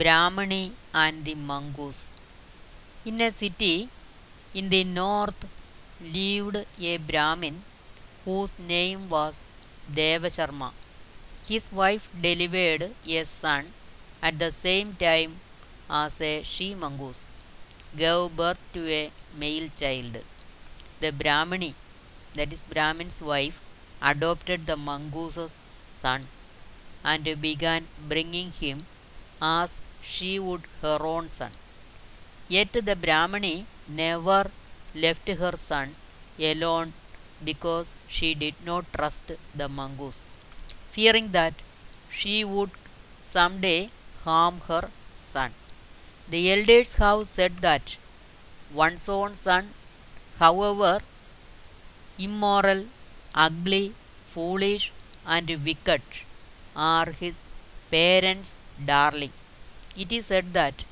Brahmani and the mongoose. In a city in the north lived a Brahmin whose name was Devasharma. His wife delivered a son at the same time as a she mongoose gave birth to a male child. The Brahmini, that is Brahmin's wife, adopted the mongoose's son and began bringing him as she would her own son. Yet the Brahmani never left her son alone because she did not trust the mongoose, fearing that she would someday harm her son. The elders have said that one's own son, however immoral, ugly, foolish, and wicked, are his parents' darling. It is said that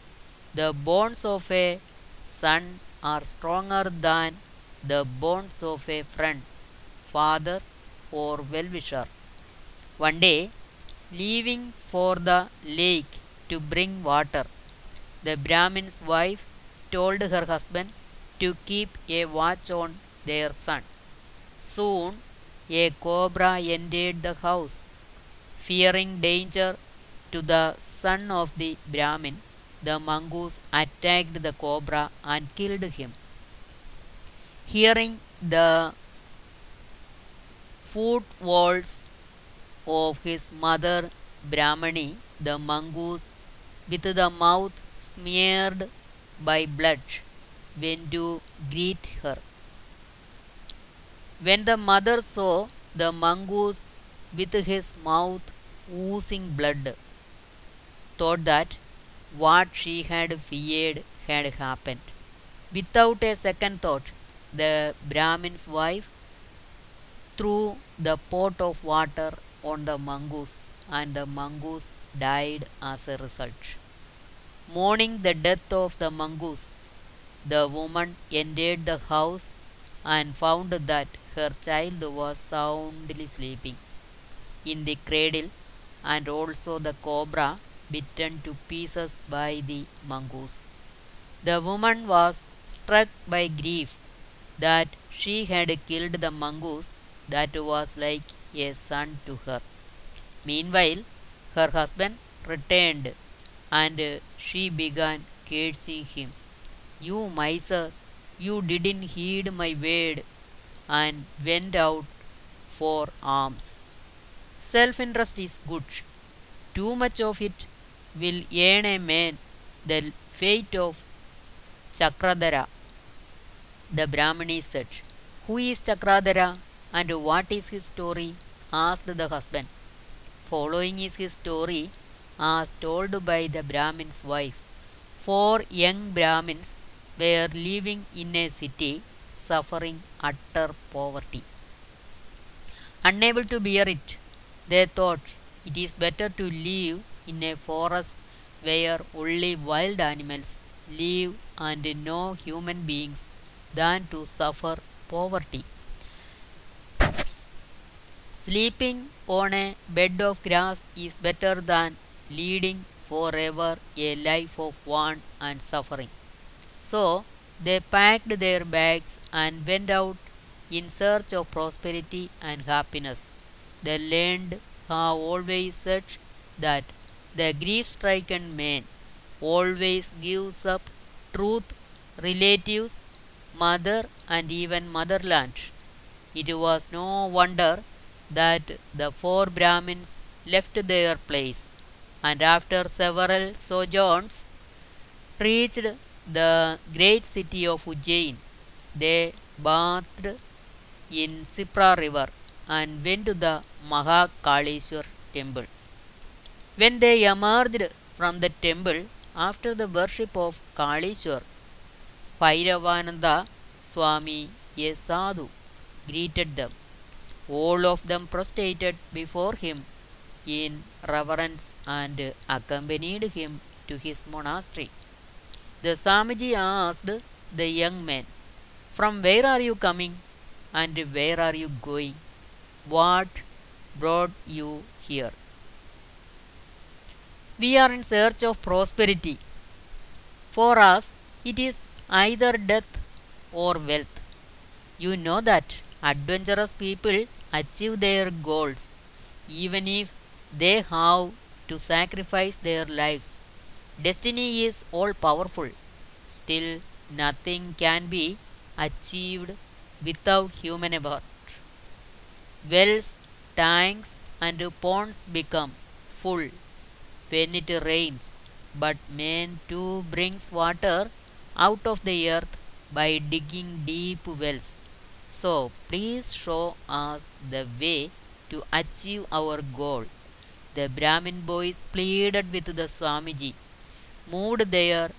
the bonds of a son are stronger than the bonds of a friend, father, or well wisher. One day, leaving for the lake to bring water, the Brahmin's wife told her husband to keep a watch on their son. Soon, a cobra entered the house. Fearing danger to the son of the Brahmin, the mongoose attacked the cobra and killed him. Hearing the foot footfalls of his mother Brahmani, the mongoose, with the mouth smeared by blood, went to greet her. When the mother saw the mongoose with his mouth oozing blood, thought that what she had feared had happened. Without a second thought, the Brahmin's wife threw the pot of water on the mongoose, and the mongoose died as a result. Mourning the death of the mongoose, the woman entered the house and found that her child was soundly sleeping in the cradle, and also the cobra bitten to pieces by the mongoose. The woman was struck by grief that she had killed the mongoose that was like a son to her. Meanwhile, her husband returned and she began cursing him. You miser, you didn't heed my word and went out for alms. Self interest is good. Too much of it will earn a man the fate of Chakradhara. The Brahmani said, Who is Chakradhara and what is his story? asked the husband. Following is his story as told by the Brahmin's wife. Four young Brahmins were living in a city suffering utter poverty. Unable to bear it, they thought it is better to live in a forest where only wild animals live and no human beings than to suffer poverty. Sleeping on a bed of grass is better than leading forever a life of want and suffering. So they packed their bags and went out in search of prosperity and happiness. They learned have always said that the grief stricken man always gives up truth, relatives, mother, and even motherland. It was no wonder that the four Brahmins left their place and after several sojourns reached the great city of Ujjain. They bathed in Sipra river and went to the Mahakaleshwar temple. When they emerged from the temple after the worship of Kaleshwar, Bhairavananda Swami, a sadhu, greeted them. All of them prostrated before him in reverence and accompanied him to his monastery. The Swamiji asked the young man, From where are you coming and where are you going? What brought you here? We are in search of prosperity. For us, it is either death or wealth. You know that adventurous people achieve their goals even if they have to sacrifice their lives. Destiny is all powerful. Still, nothing can be achieved without human effort. Wells, tanks, and ponds become full when it rains, but man too brings water out of the earth by digging deep wells. So, please show us the way to achieve our goal. The Brahmin boys pleaded with the Swamiji, moved their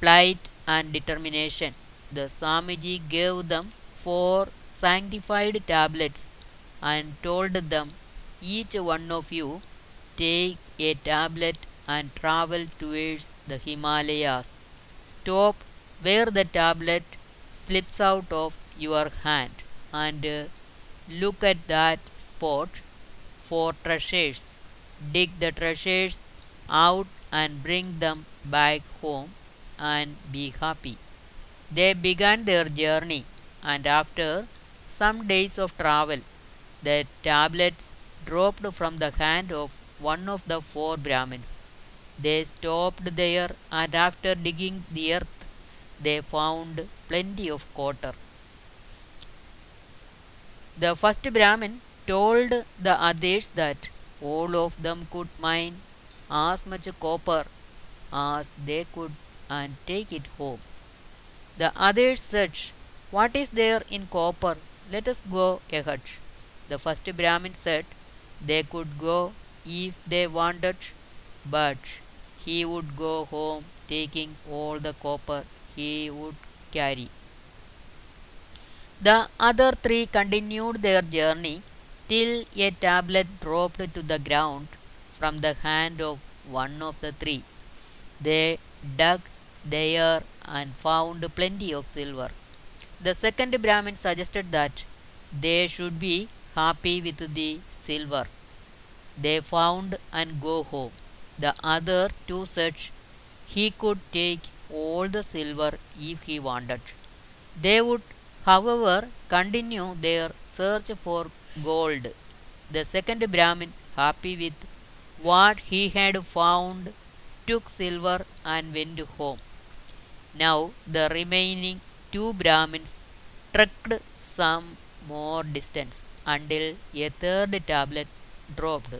plight and determination. The Swamiji gave them four sanctified tablets and told them, Each one of you take a tablet and travel towards the Himalayas. Stop where the tablet slips out of your hand and uh, look at that spot for treasures. Dig the treasures out and bring them back home and be happy. They began their journey, and after some days of travel, the tablets dropped from the hand of one of the four Brahmins. They stopped there, and after digging the earth, they found plenty of copper. The first Brahmin told the others that all of them could mine as much copper as they could and take it home. The others said, What is there in copper? Let us go ahead. The first Brahmin said they could go if they wanted, but he would go home taking all the copper he would carry. The other three continued their journey till a tablet dropped to the ground from the hand of one of the three. They dug there and found plenty of silver. The second Brahmin suggested that they should be happy with the silver they found and go home. The other two said he could take all the silver if he wanted. They would, however, continue their search for gold. The second Brahmin, happy with what he had found, took silver and went home. Now the remaining two Brahmins trekked some more distance until a third tablet dropped.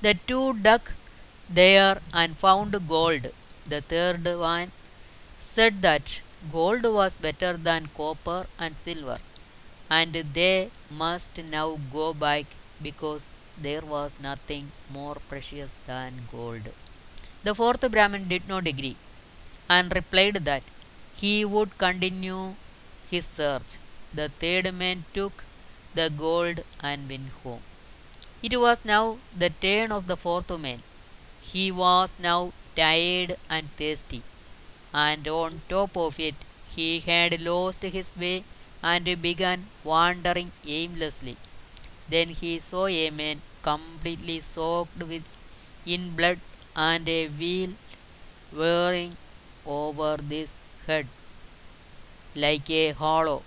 The two dug there and found gold. The third one said that gold was better than copper and silver, and they must now go back because there was nothing more precious than gold. The fourth Brahmin did not agree and replied that he would continue his search. The third man took the gold and went home. It was now the turn of the fourth man. He was now tired and thirsty, and on top of it, he had lost his way and began wandering aimlessly. Then he saw a man completely soaked with in blood and a wheel whirling over his head like a hollow.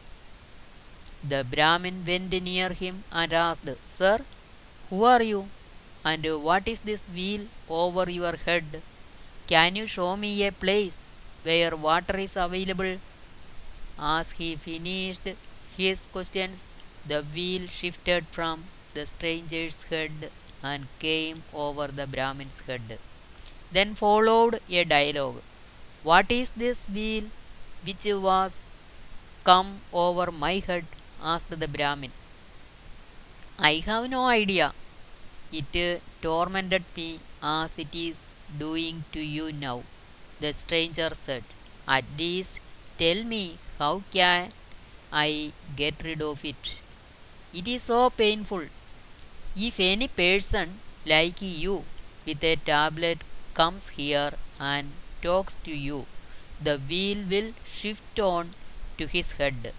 The Brahmin went near him and asked, Sir, who are you? And what is this wheel over your head? Can you show me a place where water is available? As he finished his questions, the wheel shifted from the stranger's head and came over the Brahmin's head. Then followed a dialogue. What is this wheel which was come over my head? asked the Brahmin. I have no idea. It tormented me as it is doing to you now, the stranger said. At least tell me how can I get rid of it? It is so painful. If any person like you with a tablet comes here and talks to you, the wheel will shift on to his head.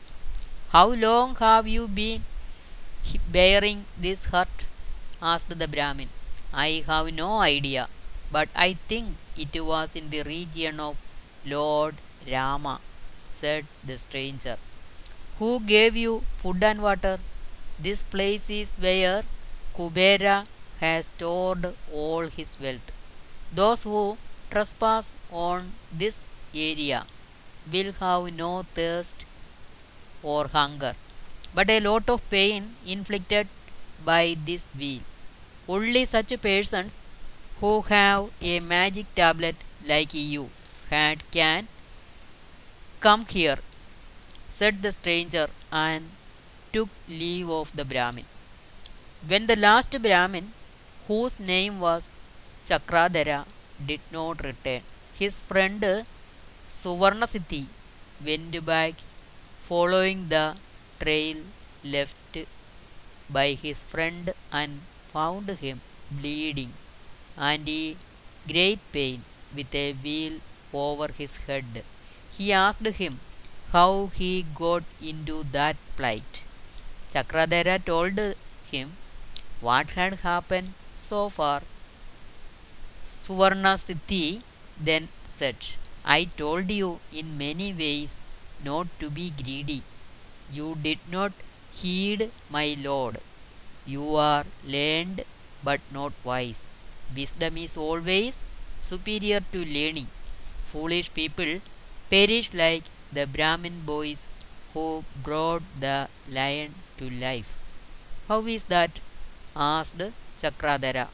How long have you been bearing this hurt? Asked the Brahmin. I have no idea, but I think it was in the region of Lord Rama, said the stranger. Who gave you food and water? This place is where Kubera has stored all his wealth. Those who trespass on this area will have no thirst or hunger, but a lot of pain inflicted by this wheel. Only such persons who have a magic tablet like you had can come here, said the stranger and took leave of the Brahmin. When the last Brahmin, whose name was Chakradhara, did not return, his friend Suvarnasiddhi went back following the trail left by his friend and found him bleeding and in great pain with a veil over his head. He asked him how he got into that plight. Chakradhara told him what had happened so far. Suvarnasiddhi then said, I told you in many ways not to be greedy. You did not heed my Lord. You are learned but not wise. Wisdom is always superior to learning. Foolish people perish like the Brahmin boys who brought the lion to life. How is that? asked Chakradhara.